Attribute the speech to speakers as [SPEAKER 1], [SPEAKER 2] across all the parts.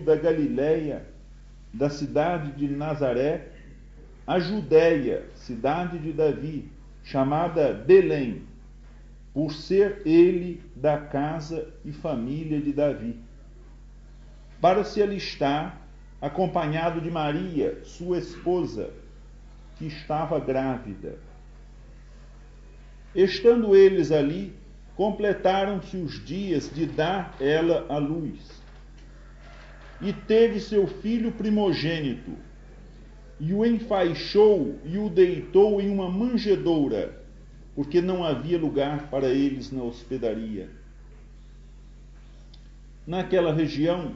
[SPEAKER 1] da Galiléia, da cidade de Nazaré, a Judéia, cidade de Davi, chamada Belém, por ser ele da casa e família de Davi, para se alistar acompanhado de Maria, sua esposa, que estava grávida. Estando eles ali, completaram-se os dias de dar ela à luz. E teve seu filho primogênito, e o enfaixou e o deitou em uma manjedoura, porque não havia lugar para eles na hospedaria. Naquela região,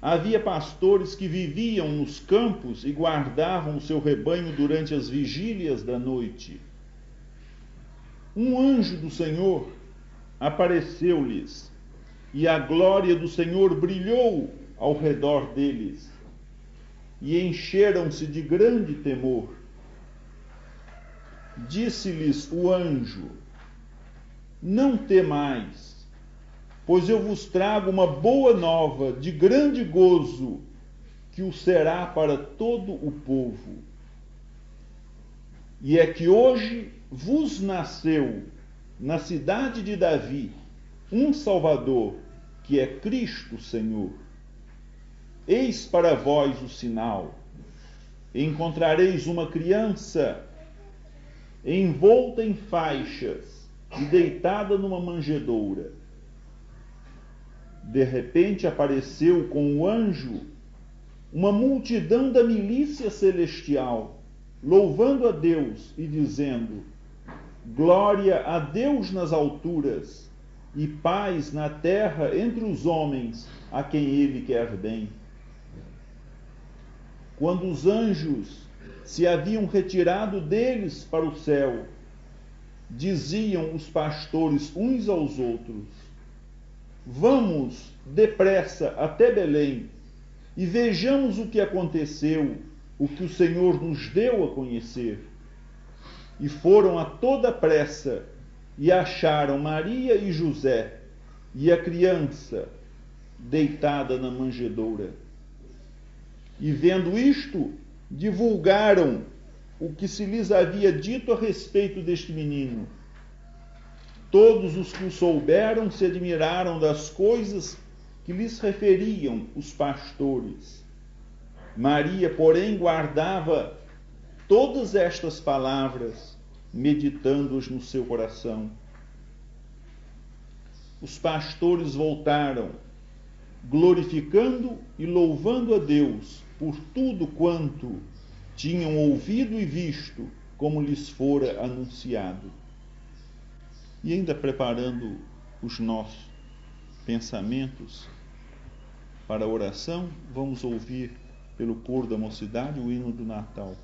[SPEAKER 1] havia pastores que viviam nos campos e guardavam o seu rebanho durante as vigílias da noite. Um anjo do Senhor apareceu-lhes, e a glória do Senhor brilhou ao redor deles e encheram-se de grande temor. Disse-lhes o anjo: Não temais, pois eu vos trago uma boa nova de grande gozo, que o será para todo o povo. E é que hoje vos nasceu na cidade de Davi um Salvador, que é Cristo Senhor. Eis para vós o sinal: encontrareis uma criança envolta em faixas e deitada numa manjedoura. De repente apareceu com o anjo uma multidão da milícia celestial, louvando a Deus e dizendo: Glória a Deus nas alturas e paz na terra entre os homens a quem ele quer bem. Quando os anjos se haviam retirado deles para o céu, diziam os pastores uns aos outros: Vamos depressa até Belém e vejamos o que aconteceu, o que o Senhor nos deu a conhecer. E foram a toda pressa e acharam Maria e José e a criança deitada na manjedoura. E vendo isto, divulgaram o que se lhes havia dito a respeito deste menino. Todos os que o souberam se admiraram das coisas que lhes referiam os pastores. Maria, porém, guardava todas estas palavras, meditando-as no seu coração. Os pastores voltaram, glorificando e louvando a Deus por tudo quanto tinham ouvido e visto, como lhes fora anunciado. E ainda preparando os nossos pensamentos para a oração, vamos ouvir pelo coro da mocidade o hino do Natal.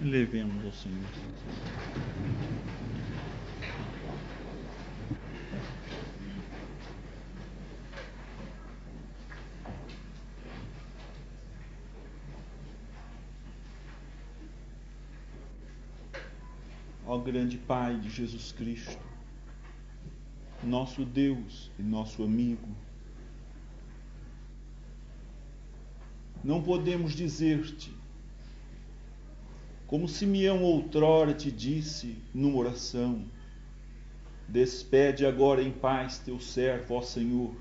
[SPEAKER 1] Levemos ao Senhor. Ó grande Pai de Jesus Cristo, nosso Deus e nosso amigo, não podemos dizer-te como Simeão outrora te disse numa oração, despede agora em paz teu servo, ó Senhor,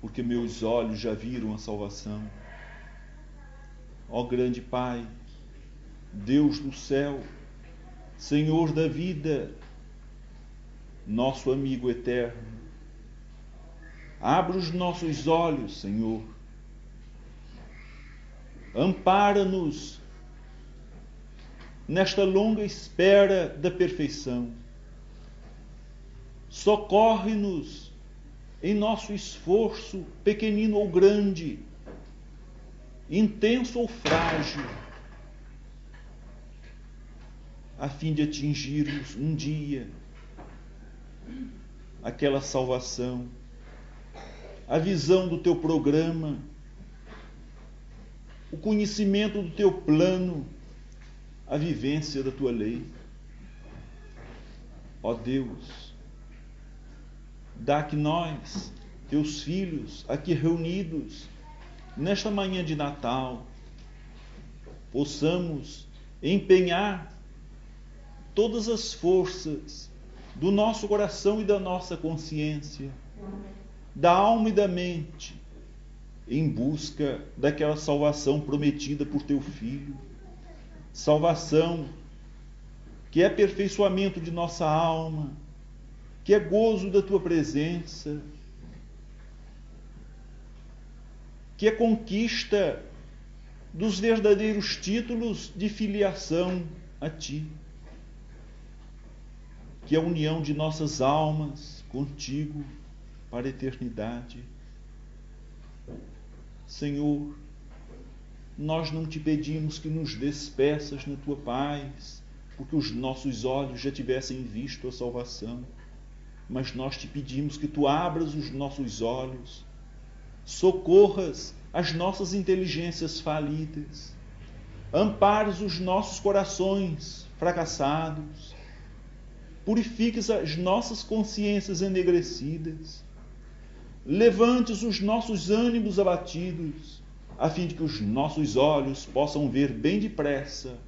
[SPEAKER 1] porque meus olhos já viram a salvação. Ó grande Pai, Deus do céu, Senhor da vida, nosso amigo eterno, abre os nossos olhos, Senhor, ampara-nos nesta longa espera da perfeição, socorre-nos em nosso esforço, pequenino ou grande, intenso ou frágil, a fim de atingirmos um dia aquela salvação, a visão do teu programa, o conhecimento do teu plano, a vivência da tua lei. Ó Deus, dá que nós, teus filhos, aqui reunidos, nesta manhã de Natal, possamos empenhar todas as forças do nosso coração e da nossa consciência, da alma e da mente, em busca daquela salvação prometida por teu Filho. Salvação que é aperfeiçoamento de nossa alma, que é gozo da tua presença, que é conquista dos verdadeiros títulos de filiação a ti, que é a união de nossas almas contigo para a eternidade. Senhor, nós não te pedimos que nos despeças na tua paz, porque os nossos olhos já tivessem visto a salvação, mas nós te pedimos que tu abras os nossos olhos socorras as nossas inteligências falidas, ampares os nossos corações fracassados, purifiques as nossas consciências enegrecidas, levantes os nossos ânimos abatidos, a fim de que os nossos olhos possam ver bem depressa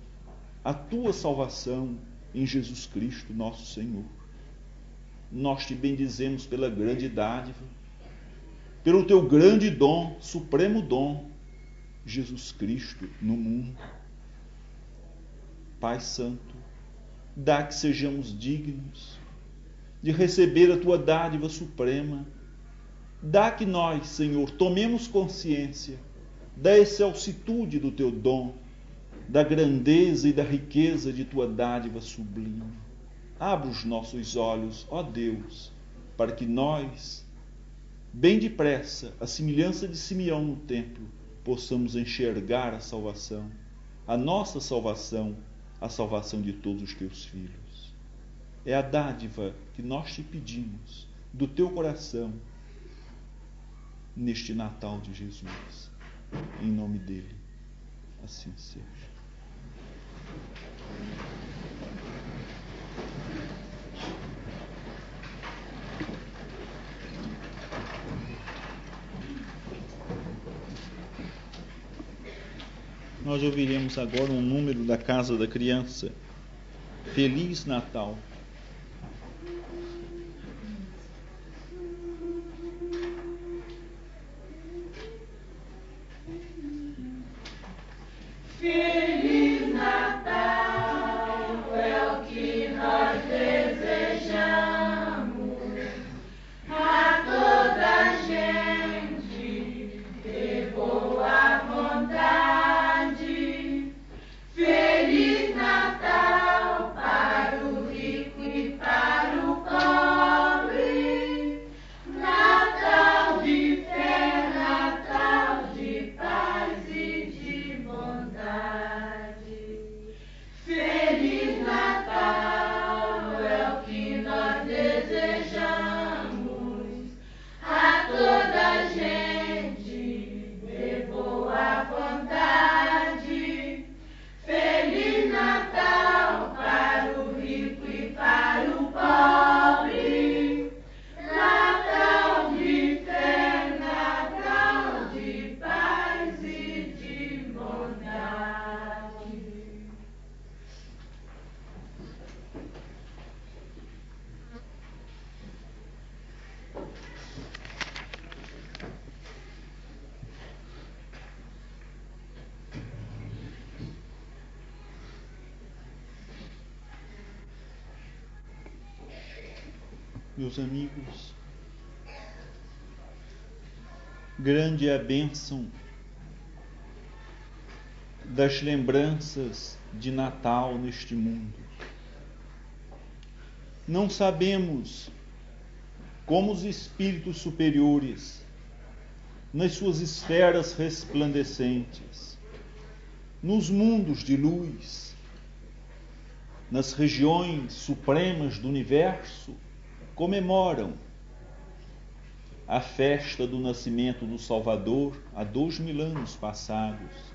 [SPEAKER 1] a tua salvação em Jesus Cristo, nosso Senhor. Nós te bendizemos pela grande dádiva pelo teu grande dom, supremo dom, Jesus Cristo no mundo. Pai Santo, dá que sejamos dignos de receber a tua dádiva suprema. Dá que nós, Senhor, tomemos consciência da excelsitude do teu dom, da grandeza e da riqueza de tua dádiva sublime. Abra os nossos olhos, ó Deus, para que nós, bem depressa, a semelhança de Simeão no templo, possamos enxergar a salvação, a nossa salvação, a salvação de todos os teus filhos. É a dádiva que nós te pedimos do teu coração neste Natal de Jesus. Em nome dele, assim seja. Nós ouviremos agora um número da Casa da Criança. Feliz Natal. Spirit. Meus amigos, grande é a bênção das lembranças de Natal neste mundo. Não sabemos como os espíritos superiores, nas suas esferas resplandecentes, nos mundos de luz, nas regiões supremas do universo, comemoram a festa do nascimento do Salvador há dois mil anos passados,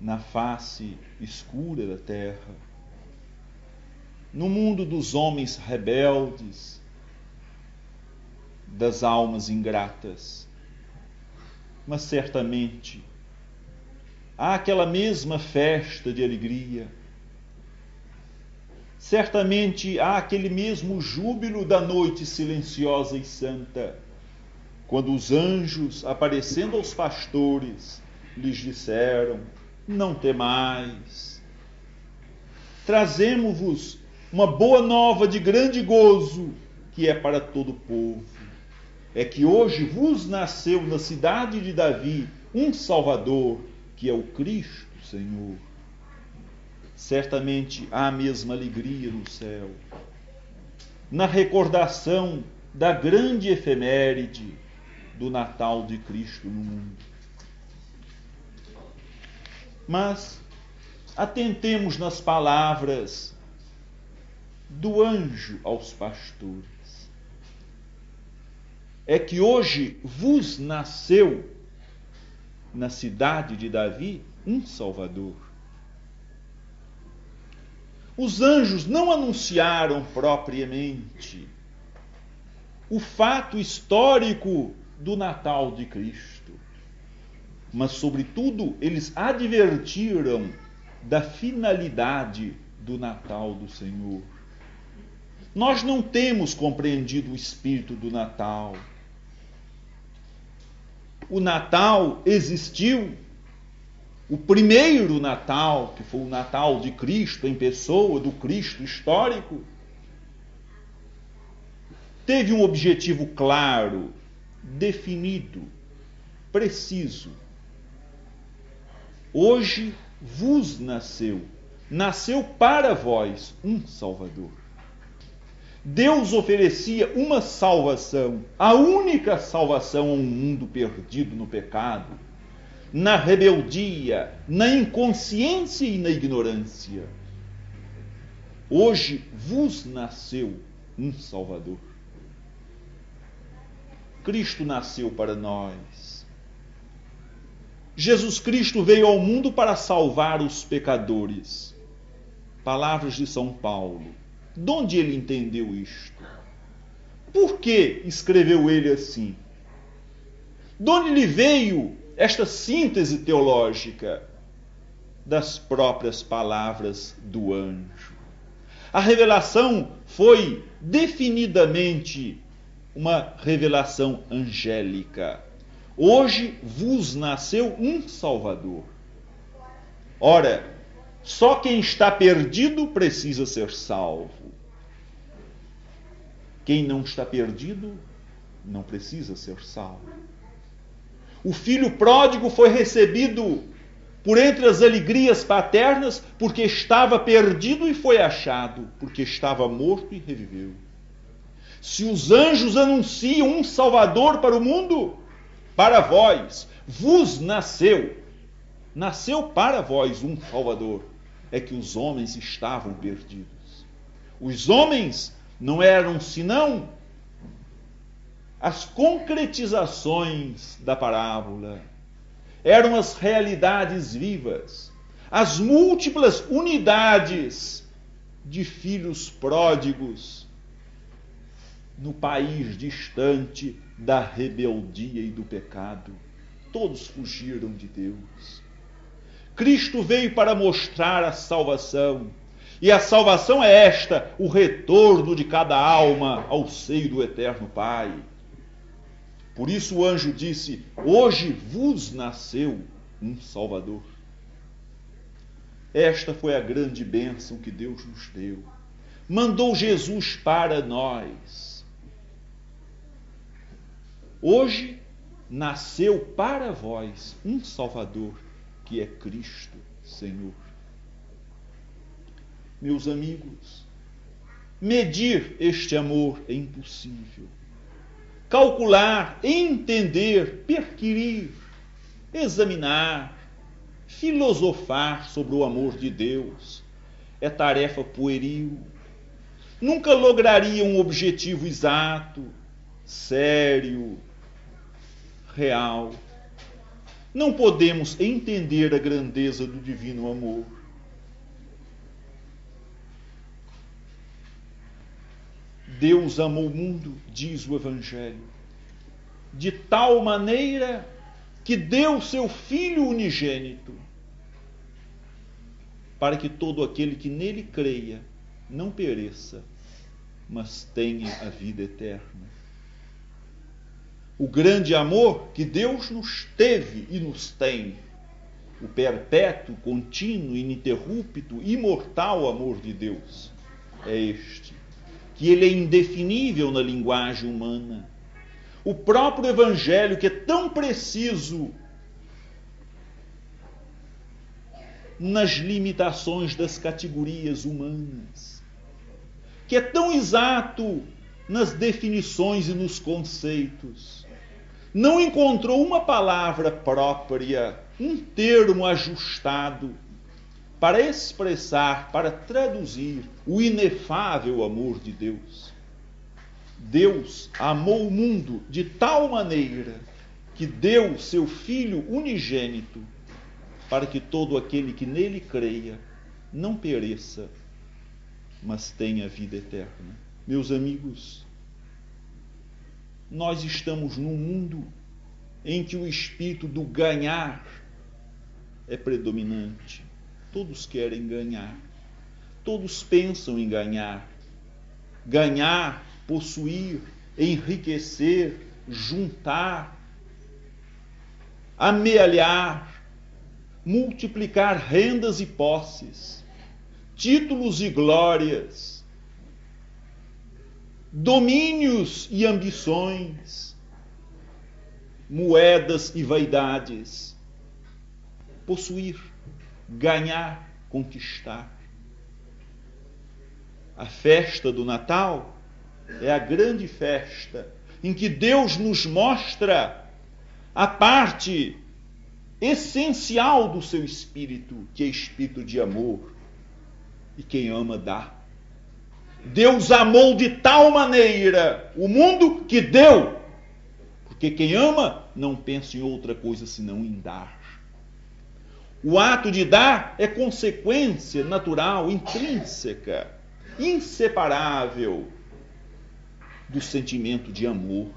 [SPEAKER 1] na face escura da terra, no mundo dos homens rebeldes, das almas ingratas. Mas certamente há aquela mesma festa de alegria. Certamente há aquele mesmo júbilo da noite silenciosa e santa, quando os anjos, aparecendo aos pastores, lhes disseram: Não temais, trazemos-vos uma boa nova de grande gozo, que é para todo o povo é que hoje vos nasceu na cidade de Davi um Salvador, que é o Cristo Senhor. Certamente há a mesma alegria no céu, na recordação da grande efeméride do Natal de Cristo no mundo. Mas atentemos nas palavras do anjo aos pastores é que hoje vos nasceu na cidade de Davi um Salvador. Os anjos não anunciaram propriamente o fato histórico do Natal de Cristo, mas, sobretudo, eles advertiram da finalidade do Natal do Senhor. Nós não temos compreendido o espírito do Natal o Natal existiu, o primeiro Natal, que foi o Natal de Cristo em pessoa, do Cristo histórico, teve um objetivo claro, definido, preciso. Hoje vos nasceu, nasceu para vós um Salvador. Deus oferecia uma salvação, a única salvação a um mundo perdido no pecado, na rebeldia, na inconsciência e na ignorância. Hoje vos nasceu um Salvador. Cristo nasceu para nós. Jesus Cristo veio ao mundo para salvar os pecadores. Palavras de São Paulo. De onde ele entendeu isto? Por que escreveu ele assim? De onde lhe veio esta síntese teológica das próprias palavras do anjo? A revelação foi definidamente uma revelação angélica. Hoje vos nasceu um Salvador. Ora, só quem está perdido precisa ser salvo. Quem não está perdido não precisa ser salvo. O filho pródigo foi recebido por entre as alegrias paternas porque estava perdido e foi achado, porque estava morto e reviveu. Se os anjos anunciam um Salvador para o mundo, para vós, vos nasceu, nasceu para vós um Salvador, é que os homens estavam perdidos. Os homens não eram senão as concretizações da parábola, eram as realidades vivas, as múltiplas unidades de filhos pródigos no país distante da rebeldia e do pecado. Todos fugiram de Deus. Cristo veio para mostrar a salvação e a salvação é esta: o retorno de cada alma ao seio do eterno Pai. Por isso o anjo disse: Hoje vos nasceu um Salvador. Esta foi a grande bênção que Deus nos deu. mandou Jesus para nós. Hoje nasceu para vós um Salvador, que é Cristo Senhor. Meus amigos, medir este amor é impossível. Calcular, entender, perquirir, examinar, filosofar sobre o amor de Deus é tarefa pueril. Nunca lograria um objetivo exato, sério, real. Não podemos entender a grandeza do divino amor. Deus amou o mundo, diz o Evangelho, de tal maneira que deu seu Filho unigênito, para que todo aquele que nele creia não pereça, mas tenha a vida eterna. O grande amor que Deus nos teve e nos tem, o perpétuo, contínuo, ininterrupto, imortal amor de Deus, é este, que ele é indefinível na linguagem humana. O próprio Evangelho, que é tão preciso nas limitações das categorias humanas, que é tão exato nas definições e nos conceitos. Não encontrou uma palavra própria, um termo ajustado para expressar, para traduzir o inefável amor de Deus. Deus amou o mundo de tal maneira que deu seu Filho unigênito para que todo aquele que nele creia não pereça, mas tenha vida eterna. Meus amigos, nós estamos num mundo em que o espírito do ganhar é predominante. Todos querem ganhar, todos pensam em ganhar. Ganhar, possuir, enriquecer, juntar, amealhar, multiplicar rendas e posses, títulos e glórias, domínios e ambições, moedas e vaidades. Possuir, ganhar, conquistar. A festa do Natal é a grande festa em que Deus nos mostra a parte essencial do seu espírito, que é espírito de amor. E quem ama dá. Deus amou de tal maneira o mundo que deu. Porque quem ama não pensa em outra coisa senão em dar. O ato de dar é consequência natural, intrínseca, inseparável do sentimento de amor.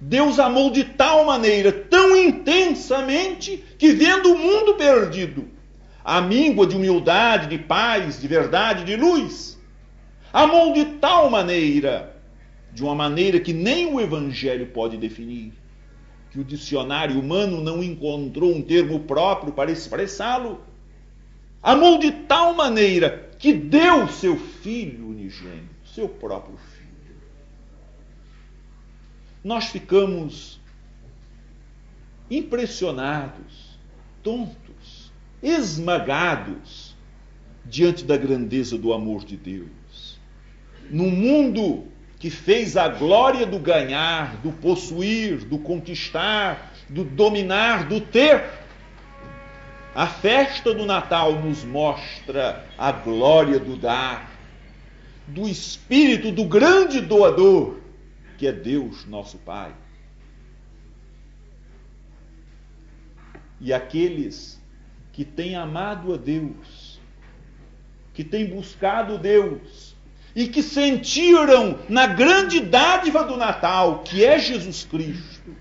[SPEAKER 1] Deus amou de tal maneira, tão intensamente, que vendo o mundo perdido, a míngua de humildade, de paz, de verdade, de luz, amou de tal maneira, de uma maneira que nem o Evangelho pode definir, que o dicionário humano não encontrou um termo próprio para expressá-lo. Amou de tal maneira que deu seu filho unigênito, seu próprio filho nós ficamos impressionados, tontos, esmagados diante da grandeza do amor de Deus. Num mundo que fez a glória do ganhar, do possuir, do conquistar, do dominar, do ter, a festa do Natal nos mostra a glória do dar, do espírito do grande doador que é Deus, nosso Pai. E aqueles que têm amado a Deus, que têm buscado Deus, e que sentiram na grande dádiva do Natal, que é Jesus Cristo,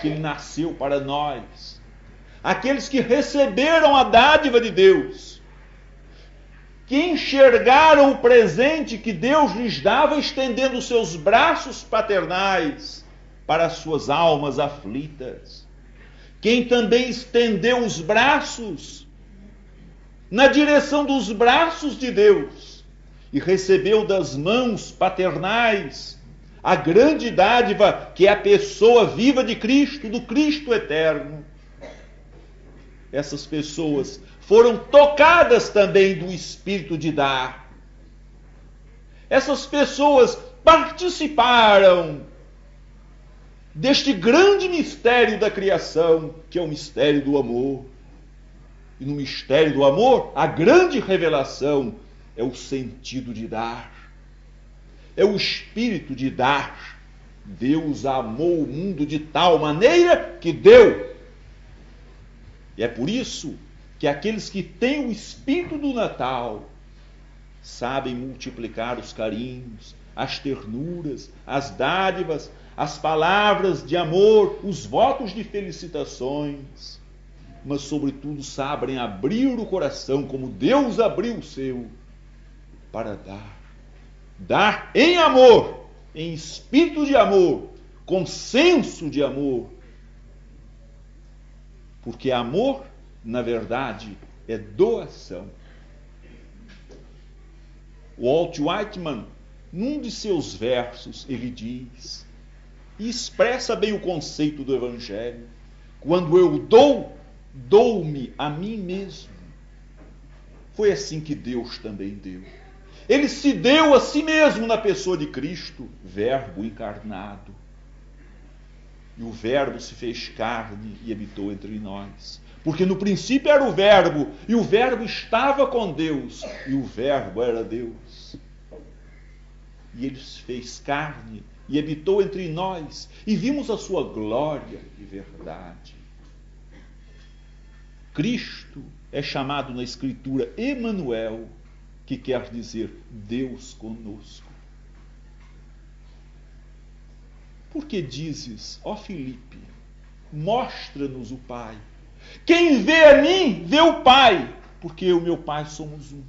[SPEAKER 1] que Ele nasceu para nós, aqueles que receberam a dádiva de Deus, que enxergaram o presente que Deus lhes dava, estendendo seus braços paternais para as suas almas aflitas. Quem também estendeu os braços na direção dos braços de Deus e recebeu das mãos paternais a grande dádiva que é a pessoa viva de Cristo, do Cristo eterno. Essas pessoas foram tocadas também do espírito de dar. Essas pessoas participaram deste grande mistério da criação, que é o mistério do amor. E no mistério do amor, a grande revelação é o sentido de dar. É o espírito de dar. Deus amou o mundo de tal maneira que deu. E é por isso que aqueles que têm o espírito do Natal sabem multiplicar os carinhos, as ternuras, as dádivas, as palavras de amor, os votos de felicitações, mas, sobretudo, sabem abrir o coração como Deus abriu o seu para dar. Dar em amor, em espírito de amor, com senso de amor. Porque amor, na verdade, é doação. Walt Whiteman, num de seus versos, ele diz: e expressa bem o conceito do Evangelho. Quando eu dou, dou-me a mim mesmo. Foi assim que Deus também deu. Ele se deu a si mesmo na pessoa de Cristo, Verbo encarnado. E o Verbo se fez carne e habitou entre nós. Porque no princípio era o Verbo, e o Verbo estava com Deus, e o Verbo era Deus. E ele se fez carne e habitou entre nós, e vimos a sua glória e verdade. Cristo é chamado na Escritura Emanuel, que quer dizer Deus conosco. Por que dizes, ó Filipe, mostra-nos o Pai? Quem vê a mim, vê o Pai, porque eu e meu Pai somos um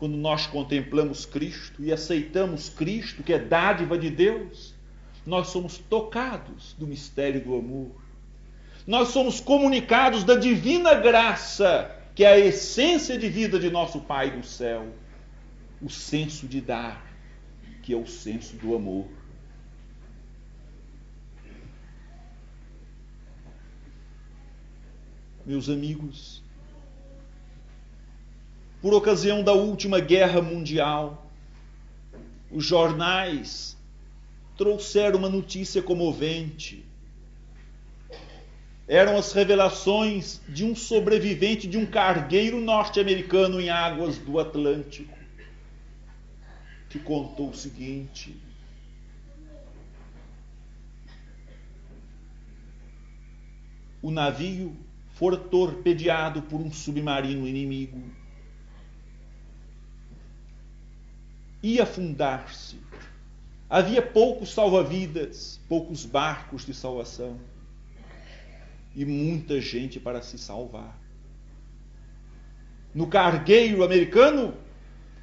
[SPEAKER 1] quando nós contemplamos Cristo e aceitamos Cristo, que é dádiva de Deus, nós somos tocados do mistério do amor. Nós somos comunicados da divina graça, que é a essência de vida de nosso Pai do céu. O senso de dar, que é o senso do amor. Meus amigos, por ocasião da última guerra mundial, os jornais trouxeram uma notícia comovente. Eram as revelações de um sobrevivente de um cargueiro norte-americano em águas do Atlântico, que contou o seguinte: o navio fora torpedeado por um submarino inimigo. Ia afundar-se. Havia poucos salva-vidas, poucos barcos de salvação e muita gente para se salvar. No cargueiro americano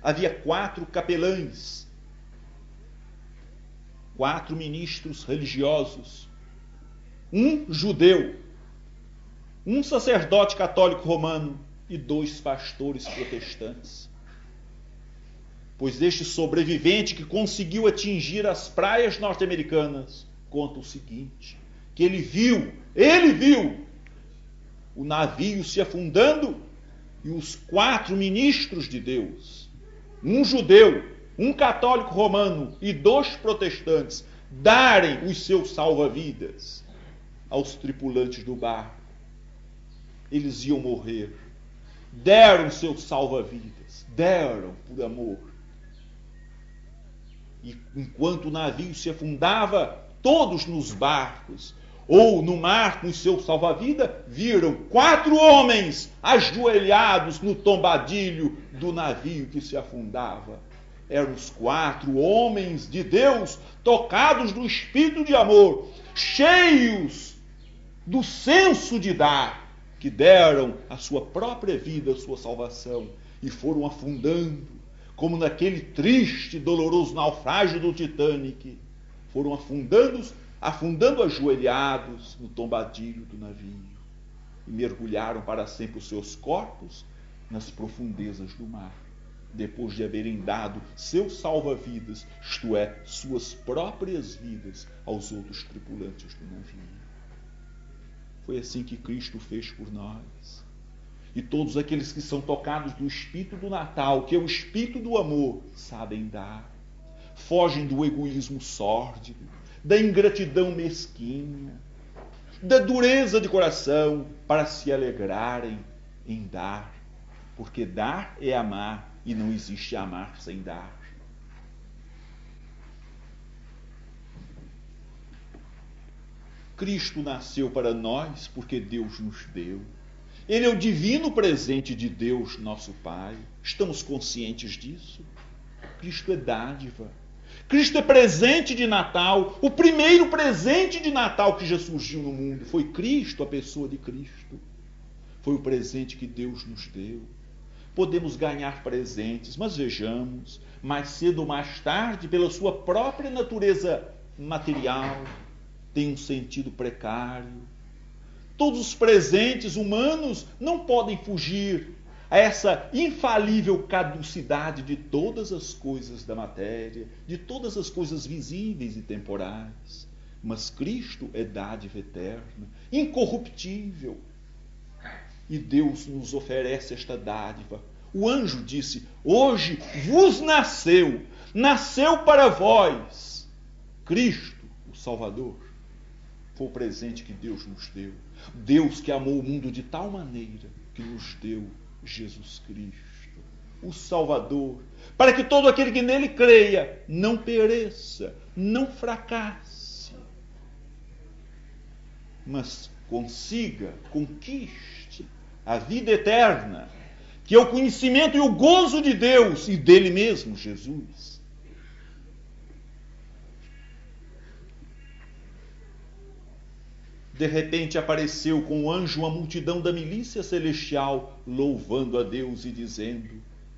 [SPEAKER 1] havia quatro capelães, quatro ministros religiosos, um judeu, um sacerdote católico romano e dois pastores protestantes pois este sobrevivente que conseguiu atingir as praias norte-americanas conta o seguinte: que ele viu, ele viu o navio se afundando e os quatro ministros de Deus, um judeu, um católico romano e dois protestantes, darem os seus salva-vidas aos tripulantes do barco. Eles iam morrer. Deram seus salva-vidas, deram por amor e enquanto o navio se afundava, todos nos barcos ou no mar com seu salva-vida, viram quatro homens ajoelhados no tombadilho do navio que se afundava. Eram os quatro homens de Deus, tocados do espírito de amor, cheios do senso de dar, que deram a sua própria vida, a sua salvação, e foram afundando como naquele triste, doloroso naufrágio do Titanic, foram afundando, afundando ajoelhados no tombadilho do navio e mergulharam para sempre os seus corpos nas profundezas do mar, depois de haverem dado seu salva-vidas, isto é, suas próprias vidas, aos outros tripulantes do navio. Foi assim que Cristo fez por nós. E todos aqueles que são tocados do Espírito do Natal, que é o Espírito do amor, sabem dar. Fogem do egoísmo sórdido, da ingratidão mesquinha, da dureza de coração, para se alegrarem em dar. Porque dar é amar e não existe amar sem dar. Cristo nasceu para nós porque Deus nos deu. Ele é o divino presente de Deus, nosso Pai. Estamos conscientes disso? Cristo é dádiva. Cristo é presente de Natal. O primeiro presente de Natal que já surgiu no mundo foi Cristo, a pessoa de Cristo. Foi o presente que Deus nos deu. Podemos ganhar presentes, mas vejamos, mais cedo ou mais tarde, pela sua própria natureza material, tem um sentido precário. Todos os presentes humanos não podem fugir a essa infalível caducidade de todas as coisas da matéria, de todas as coisas visíveis e temporais. Mas Cristo é dádiva eterna, incorruptível. E Deus nos oferece esta dádiva. O anjo disse: Hoje vos nasceu, nasceu para vós Cristo, o Salvador. Foi o presente que Deus nos deu. Deus que amou o mundo de tal maneira que nos deu Jesus Cristo, o Salvador, para que todo aquele que nele creia não pereça, não fracasse, mas consiga, conquiste a vida eterna, que é o conhecimento e o gozo de Deus e dele mesmo, Jesus. De repente apareceu com o anjo uma multidão da milícia celestial, louvando a Deus e dizendo: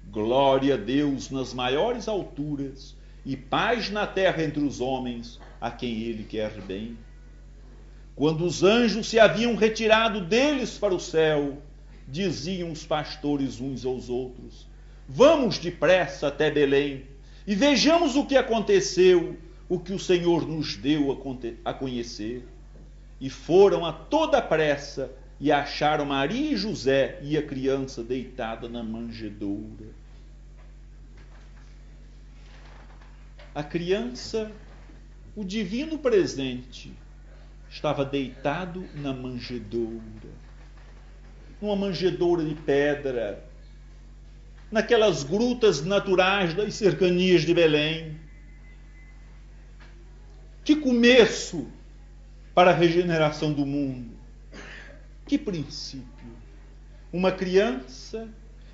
[SPEAKER 1] Glória a Deus nas maiores alturas e paz na terra entre os homens, a quem ele quer bem. Quando os anjos se haviam retirado deles para o céu, diziam os pastores uns aos outros: Vamos depressa até Belém e vejamos o que aconteceu, o que o Senhor nos deu a conhecer e foram a toda pressa e acharam Maria e José e a criança deitada na manjedoura. A criança, o divino presente, estava deitado na manjedoura, numa manjedoura de pedra, naquelas grutas naturais das cercanias de Belém. Que começo para a regeneração do mundo. Que princípio! Uma criança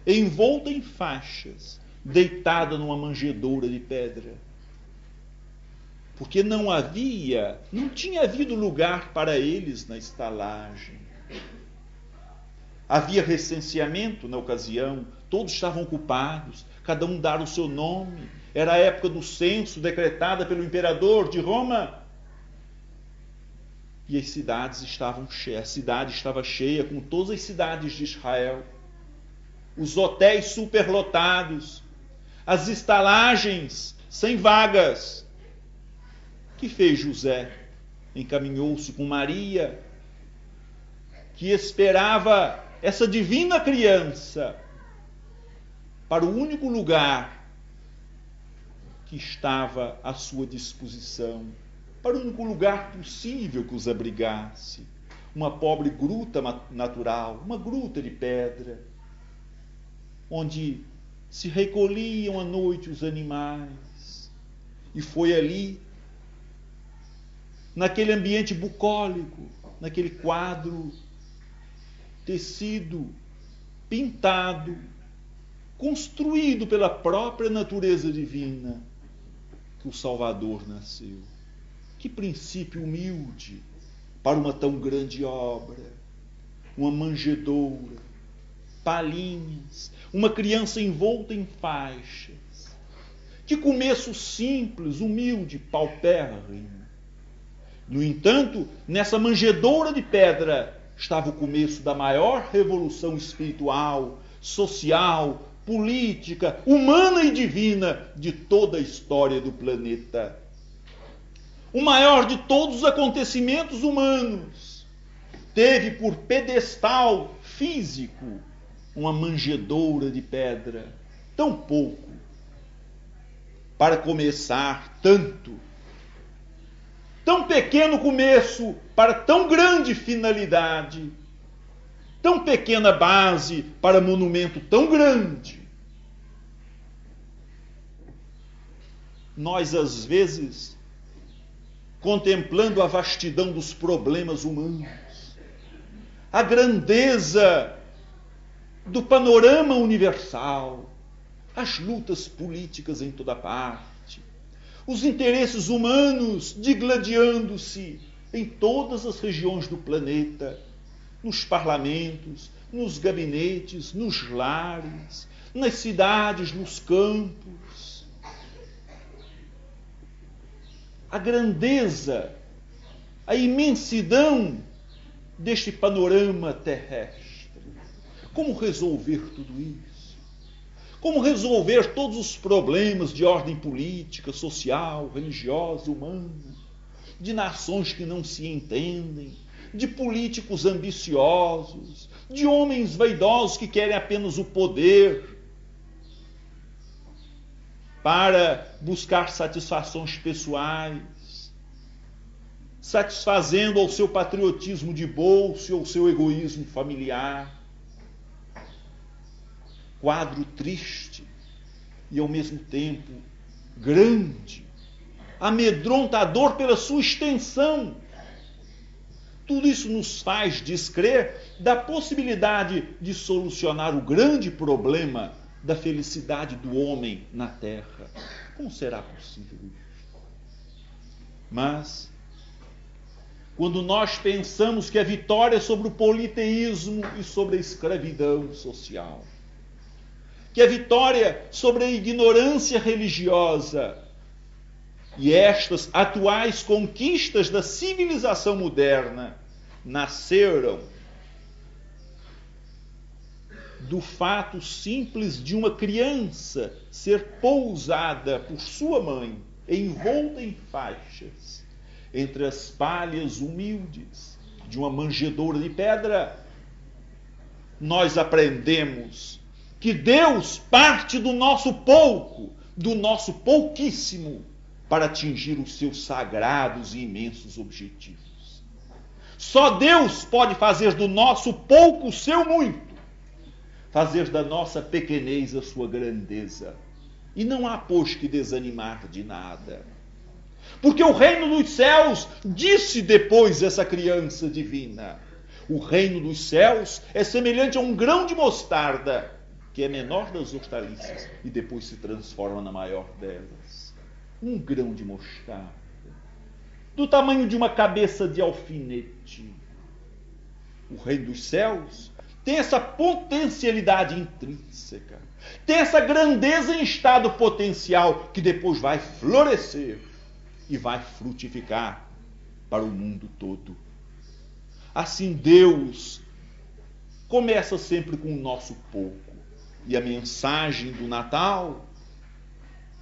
[SPEAKER 1] envolta em faixas, deitada numa manjedoura de pedra. Porque não havia, não tinha havido lugar para eles na estalagem. Havia recenseamento na ocasião, todos estavam ocupados, cada um dara o seu nome. Era a época do censo decretada pelo imperador de Roma e as cidades estavam cheias, a cidade estava cheia com todas as cidades de Israel, os hotéis superlotados, as estalagens sem vagas. Que fez José? Encaminhou-se com Maria, que esperava essa divina criança para o único lugar que estava à sua disposição para o único lugar possível que os abrigasse. Uma pobre gruta natural, uma gruta de pedra, onde se recolhiam à noite os animais. E foi ali, naquele ambiente bucólico, naquele quadro tecido, pintado, construído pela própria natureza divina, que o Salvador nasceu. Que princípio humilde para uma tão grande obra. Uma manjedoura, palhinhas, uma criança envolta em faixas. Que começo simples, humilde, paupérrimo. No entanto, nessa manjedoura de pedra estava o começo da maior revolução espiritual, social, política, humana e divina de toda a história do planeta. O maior de todos os acontecimentos humanos teve por pedestal físico uma manjedoura de pedra. Tão pouco. Para começar, tanto. Tão pequeno começo para tão grande finalidade tão pequena base para monumento tão grande. Nós, às vezes, contemplando a vastidão dos problemas humanos, a grandeza do panorama universal, as lutas políticas em toda parte, os interesses humanos digladiando-se em todas as regiões do planeta, nos parlamentos, nos gabinetes, nos lares, nas cidades, nos campos. A grandeza, a imensidão deste panorama terrestre. Como resolver tudo isso? Como resolver todos os problemas de ordem política, social, religiosa, humana, de nações que não se entendem, de políticos ambiciosos, de homens vaidosos que querem apenas o poder para buscar satisfações pessoais, satisfazendo ao seu patriotismo de bolso e ao seu egoísmo familiar. Quadro triste e ao mesmo tempo grande, amedrontador pela sua extensão tudo isso nos faz descrer da possibilidade de solucionar o grande problema da felicidade do homem na terra. Como será possível isso? Mas, quando nós pensamos que a vitória é sobre o politeísmo e sobre a escravidão social, que a vitória sobre a ignorância religiosa e estas atuais conquistas da civilização moderna nasceram do fato simples de uma criança ser pousada por sua mãe, envolta em faixas, entre as palhas humildes de uma manjedoura de pedra. Nós aprendemos que Deus parte do nosso pouco, do nosso pouquíssimo para atingir os seus sagrados e imensos objetivos. Só Deus pode fazer do nosso pouco o seu muito, fazer da nossa pequenez a sua grandeza. E não há, pois, que desanimar de nada. Porque o reino dos céus, disse depois essa criança divina, o reino dos céus é semelhante a um grão de mostarda, que é menor das hortaliças e depois se transforma na maior delas um grão de mostarda, do tamanho de uma cabeça de alfinete. O reino dos céus tem essa potencialidade intrínseca, tem essa grandeza em estado potencial que depois vai florescer e vai frutificar para o mundo todo. Assim, Deus começa sempre com o nosso pouco. E a mensagem do Natal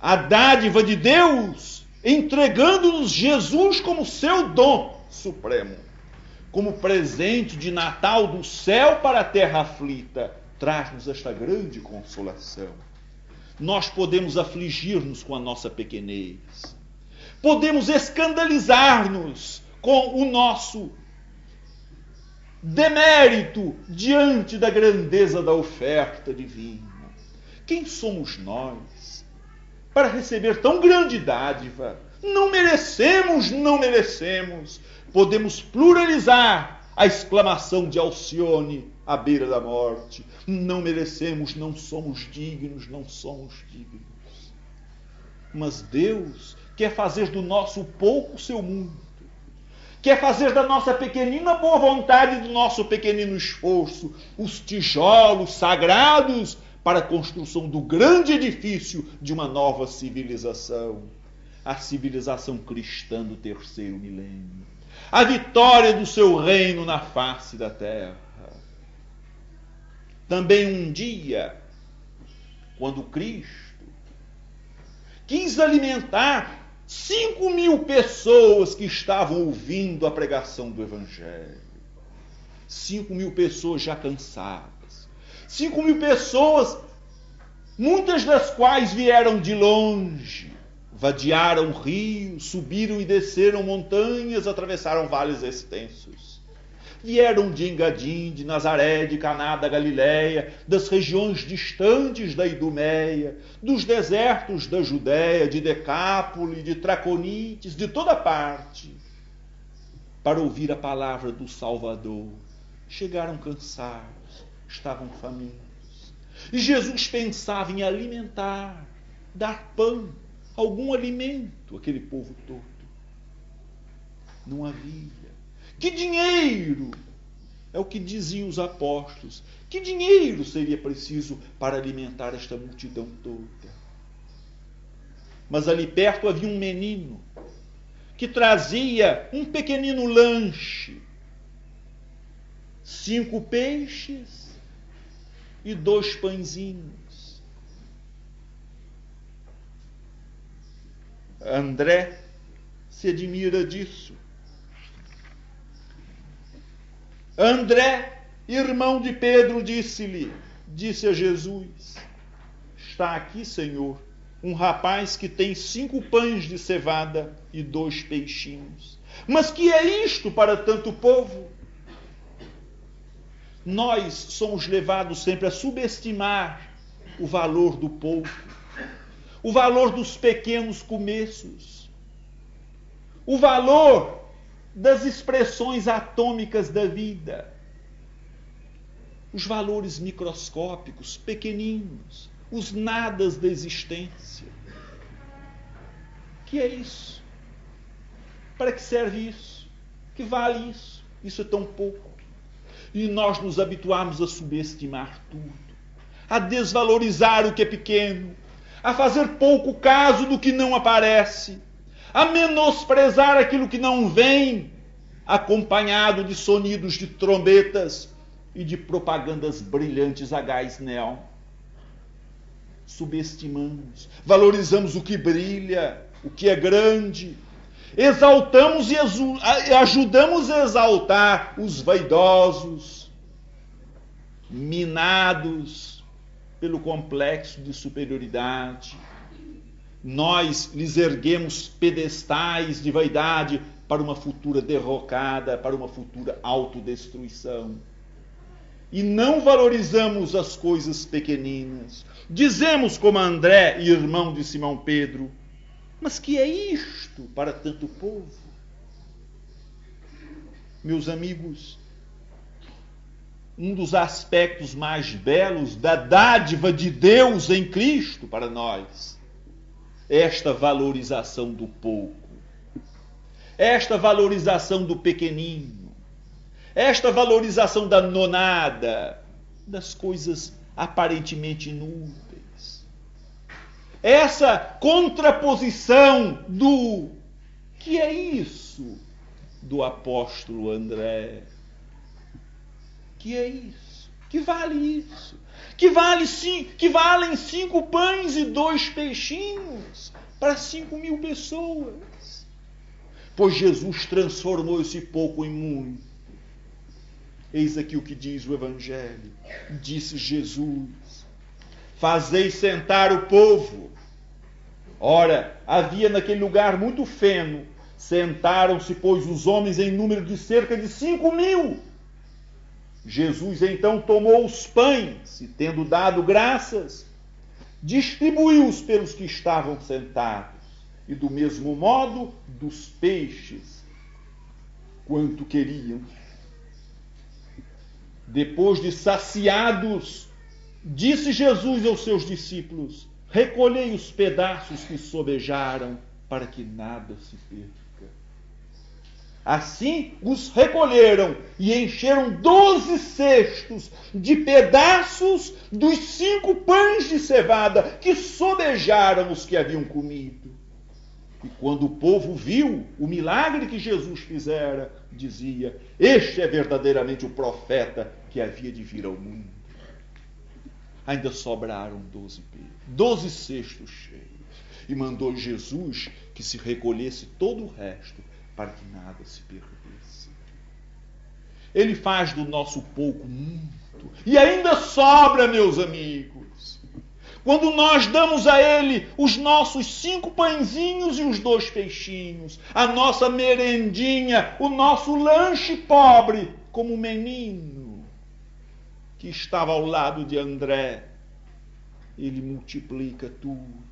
[SPEAKER 1] a dádiva de Deus, entregando-nos Jesus como seu dom supremo, como presente de Natal do céu para a terra aflita, traz-nos esta grande consolação. Nós podemos afligir-nos com a nossa pequenez, podemos escandalizar-nos com o nosso demérito diante da grandeza da oferta divina. Quem somos nós para receber tão grande dádiva. Não merecemos, não merecemos. Podemos pluralizar a exclamação de Alcione à beira da morte. Não merecemos, não somos dignos, não somos dignos. Mas Deus quer fazer do nosso pouco seu mundo. Quer fazer da nossa pequenina boa vontade, do nosso pequenino esforço, os tijolos sagrados para a construção do grande edifício de uma nova civilização, a civilização cristã do terceiro milênio, a vitória do seu reino na face da terra. Também um dia, quando Cristo quis alimentar cinco mil pessoas que estavam ouvindo a pregação do Evangelho. Cinco mil pessoas já cansadas. Cinco mil pessoas, muitas das quais vieram de longe, vadiaram rios, subiram e desceram montanhas, atravessaram vales extensos vieram de Engadim, de Nazaré, de Caná da Galiléia, das regiões distantes da Idumeia, dos desertos da Judéia, de Decápole, de Traconites, de toda parte, para ouvir a palavra do Salvador. Chegaram cansados, estavam famintos. E Jesus pensava em alimentar, dar pão, algum alimento àquele povo todo. Não havia. Que dinheiro! É o que diziam os apóstolos. Que dinheiro seria preciso para alimentar esta multidão toda? Mas ali perto havia um menino que trazia um pequenino lanche, cinco peixes e dois pãezinhos. André se admira disso. André, irmão de Pedro, disse-lhe, disse a Jesus: Está aqui, Senhor, um rapaz que tem cinco pães de cevada e dois peixinhos. Mas que é isto para tanto povo? Nós somos levados sempre a subestimar o valor do pouco, o valor dos pequenos começos, o valor das expressões atômicas da vida. Os valores microscópicos, pequeninos, os nadas da existência. Que é isso? Para que serve isso? Que vale isso? Isso é tão pouco. E nós nos habituamos a subestimar tudo, a desvalorizar o que é pequeno, a fazer pouco caso do que não aparece a menosprezar aquilo que não vem, acompanhado de sonidos de trombetas e de propagandas brilhantes a gás neon. Subestimamos, valorizamos o que brilha, o que é grande, exaltamos e ajudamos a exaltar os vaidosos, minados pelo complexo de superioridade nós lhes erguemos pedestais de vaidade para uma futura derrocada, para uma futura autodestruição. E não valorizamos as coisas pequeninas. Dizemos como André, irmão de Simão Pedro, mas que é isto para tanto povo? Meus amigos, um dos aspectos mais belos da dádiva de Deus em Cristo para nós. Esta valorização do pouco, esta valorização do pequenino, esta valorização da nonada, das coisas aparentemente inúteis. Essa contraposição do que é isso? Do apóstolo André? Que é isso? Que vale isso? que, vale, que valem cinco pães e dois peixinhos para cinco mil pessoas. Pois Jesus transformou esse pouco em muito. Eis aqui o que diz o Evangelho. Disse Jesus: Fazei sentar o povo. Ora, havia naquele lugar muito feno. Sentaram-se, pois, os homens em número de cerca de cinco mil Jesus então tomou os pães e, tendo dado graças, distribuiu-os pelos que estavam sentados, e do mesmo modo dos peixes, quanto queriam. Depois de saciados, disse Jesus aos seus discípulos: Recolhei os pedaços que sobejaram, para que nada se perca. Assim os recolheram e encheram doze cestos de pedaços dos cinco pães de cevada que sobejaram os que haviam comido. E quando o povo viu o milagre que Jesus fizera, dizia: Este é verdadeiramente o profeta que havia de vir ao mundo. ainda sobraram doze doze cestos cheios. E mandou Jesus que se recolhesse todo o resto, para que nada se perdesse. Ele faz do nosso pouco muito, e ainda sobra, meus amigos. Quando nós damos a Ele os nossos cinco pãezinhos e os dois peixinhos, a nossa merendinha, o nosso lanche pobre, como o menino que estava ao lado de André, ele multiplica tudo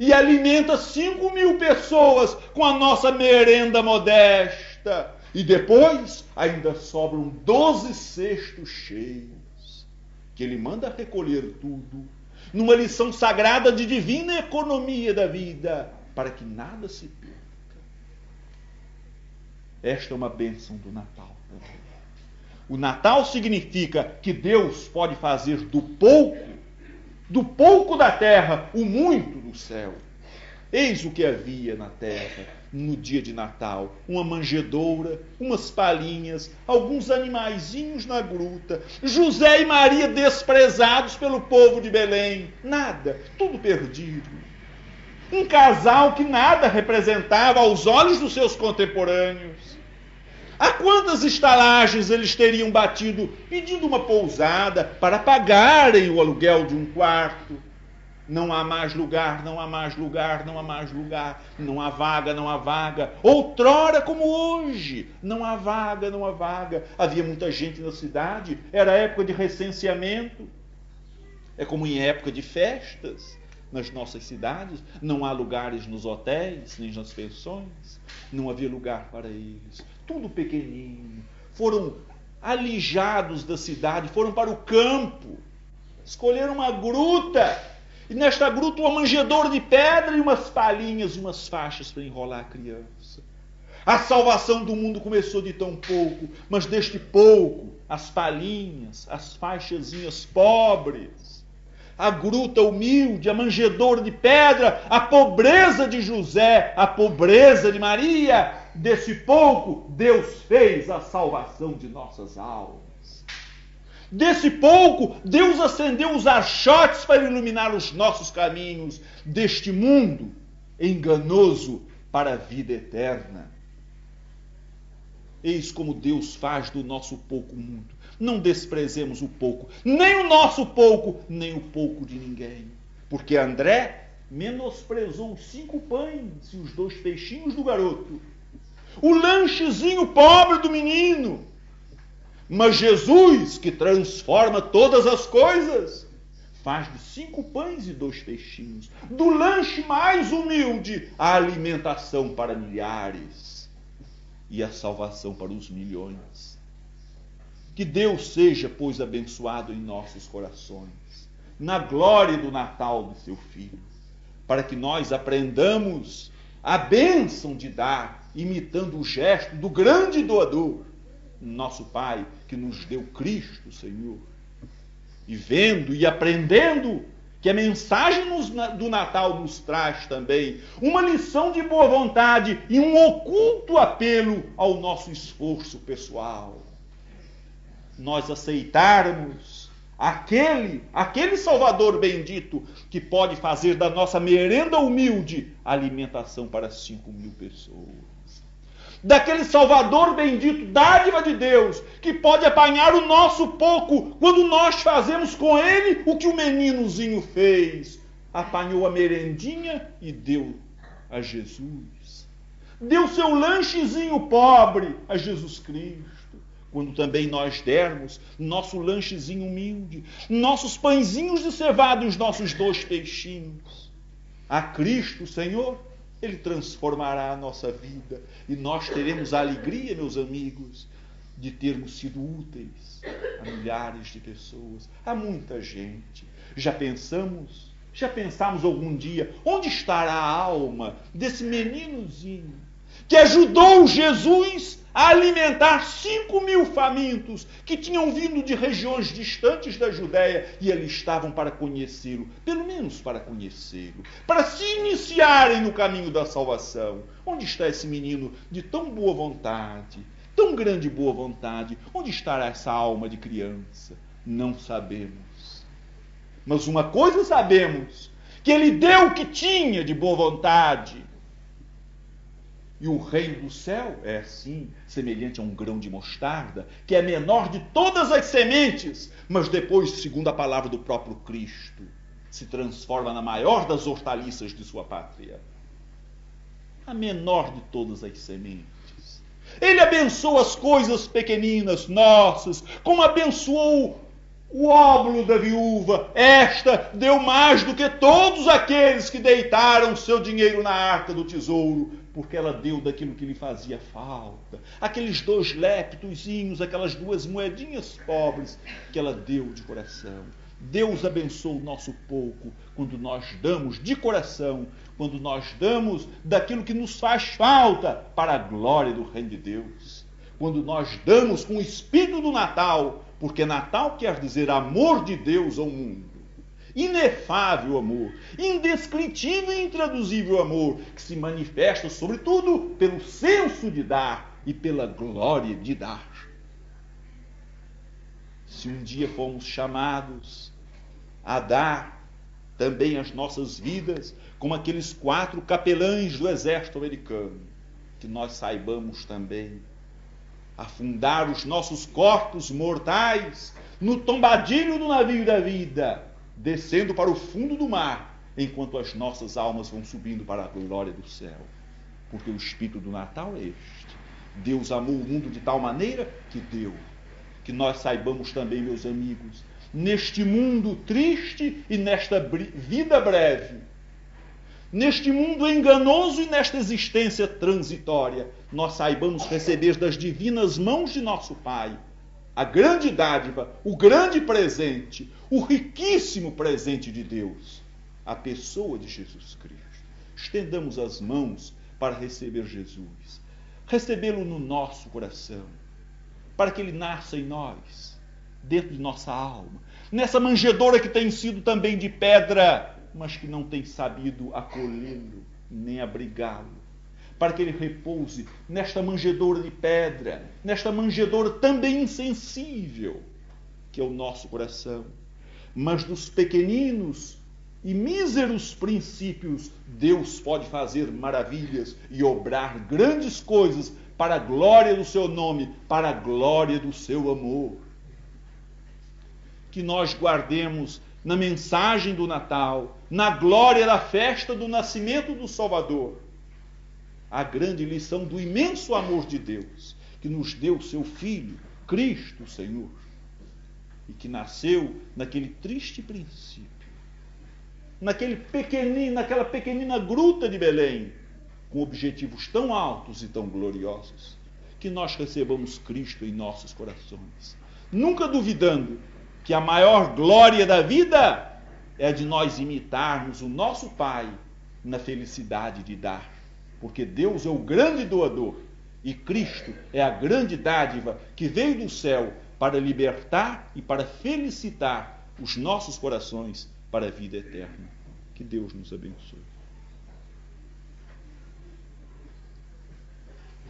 [SPEAKER 1] e alimenta cinco mil pessoas com a nossa merenda modesta. E depois ainda sobram doze cestos cheios, que ele manda recolher tudo, numa lição sagrada de divina economia da vida, para que nada se perca. Esta é uma bênção do Natal. O Natal significa que Deus pode fazer do pouco do pouco da terra, o muito céu. Eis o que havia na terra no dia de Natal: uma manjedoura, umas palhinhas, alguns animaizinhos na gruta, José e Maria desprezados pelo povo de Belém, nada, tudo perdido. Um casal que nada representava aos olhos dos seus contemporâneos. A quantas estalagens eles teriam batido pedindo uma pousada para pagarem o aluguel de um quarto? Não há mais lugar, não há mais lugar, não há mais lugar, não há vaga, não há vaga. Outrora como hoje, não há vaga, não há vaga. Havia muita gente na cidade, era época de recenseamento. É como em época de festas nas nossas cidades, não há lugares nos hotéis, nem nas pensões, não havia lugar para eles tudo pequenino. Foram alijados da cidade, foram para o campo, escolheram uma gruta. E nesta gruta, uma manjedoura de pedra e umas palhinhas e umas faixas para enrolar a criança. A salvação do mundo começou de tão pouco, mas deste pouco, as palhinhas, as faixazinhas pobres, a gruta humilde, a manjedoura de pedra, a pobreza de José, a pobreza de Maria, desse pouco, Deus fez a salvação de nossas almas. Desse pouco, Deus acendeu os achotes para iluminar os nossos caminhos deste mundo enganoso para a vida eterna. Eis como Deus faz do nosso pouco mundo. Não desprezemos o pouco, nem o nosso pouco, nem o pouco de ninguém. Porque André menosprezou os cinco pães e os dois peixinhos do garoto o lanchezinho pobre do menino. Mas Jesus, que transforma todas as coisas, faz de cinco pães e dois peixinhos, do lanche mais humilde, a alimentação para milhares e a salvação para os milhões. Que Deus seja, pois, abençoado em nossos corações, na glória do Natal do seu Filho, para que nós aprendamos a bênção de dar imitando o gesto do grande doador, nosso Pai, que nos deu Cristo, Senhor. E vendo e aprendendo que a mensagem do Natal nos traz também uma lição de boa vontade e um oculto apelo ao nosso esforço pessoal. Nós aceitarmos aquele, aquele Salvador bendito que pode fazer da nossa merenda humilde alimentação para cinco mil pessoas. Daquele Salvador bendito, dádiva de Deus, que pode apanhar o nosso pouco quando nós fazemos com ele o que o meninozinho fez. Apanhou a merendinha e deu a Jesus. Deu seu lanchezinho pobre a Jesus Cristo quando também nós dermos nosso lanchezinho humilde, nossos pãezinhos de cevada e os nossos dois peixinhos a Cristo, Senhor, Ele transformará a nossa vida. E nós teremos a alegria, meus amigos, de termos sido úteis a milhares de pessoas, a muita gente. Já pensamos, já pensamos algum dia onde estará a alma desse meninozinho que ajudou Jesus a alimentar cinco mil famintos que tinham vindo de regiões distantes da Judéia e ali estavam para conhecê-lo, pelo para conhecê-lo, para se iniciarem no caminho da salvação. Onde está esse menino de tão boa vontade, tão grande boa vontade? Onde estará essa alma de criança? Não sabemos. Mas uma coisa sabemos: que ele deu o que tinha de boa vontade. E o reino do céu é assim, semelhante a um grão de mostarda, que é menor de todas as sementes, mas depois, segundo a palavra do próprio Cristo, se transforma na maior das hortaliças de sua pátria. A menor de todas as sementes. Ele abençoa as coisas pequeninas, nossas, como abençoou o óbolo da viúva. Esta deu mais do que todos aqueles que deitaram seu dinheiro na arca do tesouro, porque ela deu daquilo que lhe fazia falta. Aqueles dois leptozinhos, aquelas duas moedinhas pobres que ela deu de coração. Deus abençoa o nosso pouco quando nós damos de coração, quando nós damos daquilo que nos faz falta para a glória do Reino de Deus. Quando nós damos com o espírito do Natal, porque Natal quer dizer amor de Deus ao mundo. Inefável amor, indescritível e intraduzível amor, que se manifesta, sobretudo, pelo senso de dar e pela glória de dar. Se um dia fomos chamados a dar também as nossas vidas, como aqueles quatro capelães do exército americano, que nós saibamos também afundar os nossos corpos mortais no tombadilho do navio da vida, descendo para o fundo do mar, enquanto as nossas almas vão subindo para a glória do céu. Porque o espírito do Natal é este. Deus amou o mundo de tal maneira que deu. Que nós saibamos também, meus amigos, neste mundo triste e nesta vida breve, neste mundo enganoso e nesta existência transitória, nós saibamos receber das divinas mãos de nosso Pai a grande dádiva, o grande presente, o riquíssimo presente de Deus, a pessoa de Jesus Cristo. Estendamos as mãos para receber Jesus, recebê-lo no nosso coração, para que ele nasça em nós dentro de nossa alma, nessa manjedoura que tem sido também de pedra, mas que não tem sabido acolhê-lo nem abrigá-lo, para que ele repouse nesta manjedoura de pedra, nesta manjedoura também insensível, que é o nosso coração. Mas dos pequeninos e míseros princípios, Deus pode fazer maravilhas e obrar grandes coisas para a glória do seu nome, para a glória do seu amor que nós guardemos na mensagem do Natal, na glória da festa do nascimento do Salvador, a grande lição do imenso amor de Deus, que nos deu seu Filho, Cristo Senhor, e que nasceu naquele triste princípio, naquele pequenino, naquela pequenina gruta de Belém, com objetivos tão altos e tão gloriosos, que nós recebamos Cristo em nossos corações, nunca duvidando que a maior glória da vida é a de nós imitarmos o nosso Pai na felicidade de dar. Porque Deus é o grande doador e Cristo é a grande dádiva que veio do céu para libertar e para felicitar os nossos corações para a vida eterna. Que Deus nos abençoe.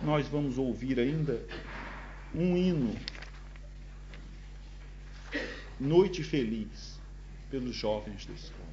[SPEAKER 1] Nós vamos ouvir ainda um hino Noite Feliz, pelos jovens da escola.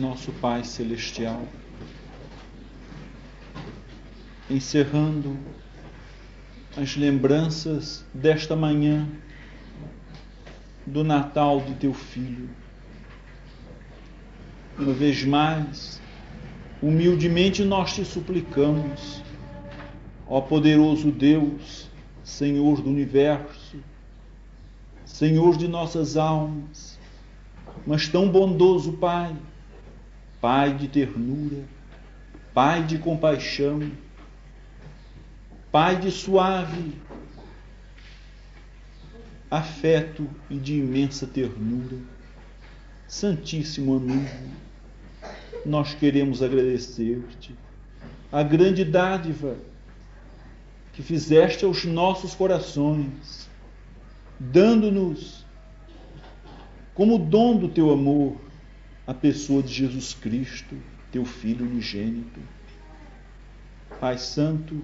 [SPEAKER 1] Nosso Pai Celestial, encerrando as lembranças desta manhã do Natal de teu Filho. Uma vez mais, humildemente nós te suplicamos, ó poderoso Deus, Senhor do universo, Senhor de nossas almas, mas tão bondoso Pai, Pai de ternura, Pai de compaixão, Pai de suave afeto e de imensa ternura. Santíssimo amigo, nós queremos agradecer-te a grande dádiva que fizeste aos nossos corações, dando-nos como dom do teu amor a pessoa de Jesus Cristo, teu Filho unigênito. Pai Santo,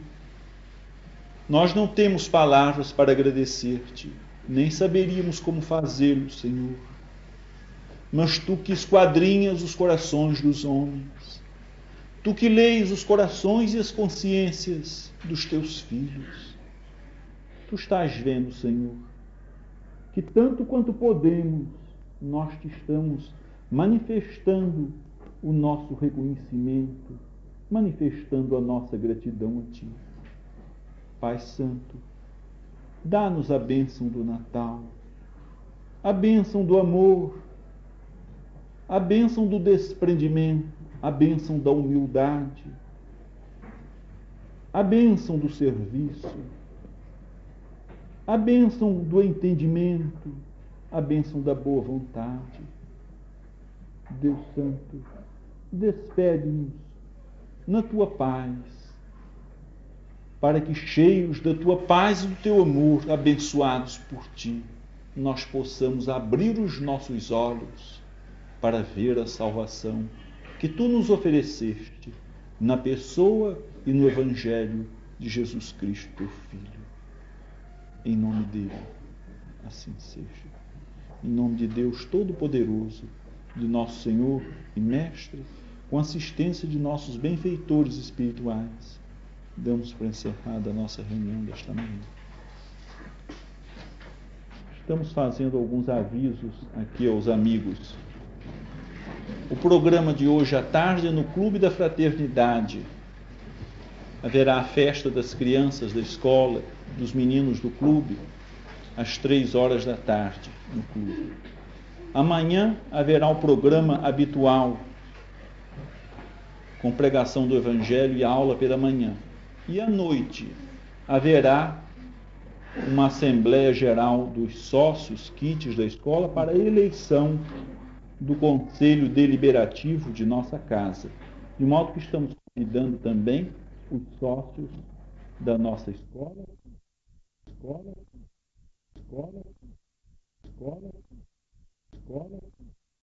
[SPEAKER 1] nós não temos palavras para agradecer-te, nem saberíamos como fazê-lo, Senhor. Mas tu que esquadrinhas os corações dos homens, tu que leis os corações e as consciências dos teus filhos, tu estás vendo, Senhor, que tanto quanto podemos, nós te estamos manifestando o nosso reconhecimento, manifestando a nossa gratidão a Ti. Pai Santo, dá-nos a bênção do Natal, a bênção do amor, a bênção do desprendimento, a bênção da humildade, a bênção do serviço, a bênção do entendimento, a bênção da boa vontade Deus Santo, despede-nos na tua paz, para que, cheios da tua paz e do teu amor, abençoados por ti, nós possamos abrir os nossos olhos para ver a salvação que tu nos ofereceste na pessoa e no Evangelho de Jesus Cristo, teu Filho. Em nome dele, assim seja. Em nome de Deus Todo-Poderoso de nosso Senhor e Mestre, com assistência de nossos benfeitores espirituais, damos por encerrada a nossa reunião desta manhã. Estamos fazendo alguns avisos aqui aos amigos. O programa de hoje à tarde é no Clube da Fraternidade. Haverá a festa das crianças da escola, dos meninos do clube, às três horas da tarde no clube. Amanhã haverá o programa habitual, com pregação do Evangelho e aula pela manhã. E à noite haverá uma Assembleia Geral dos Sócios, kits da escola, para eleição do Conselho Deliberativo de nossa casa. De modo que estamos convidando também os sócios da nossa escola, escola, escola, escola escola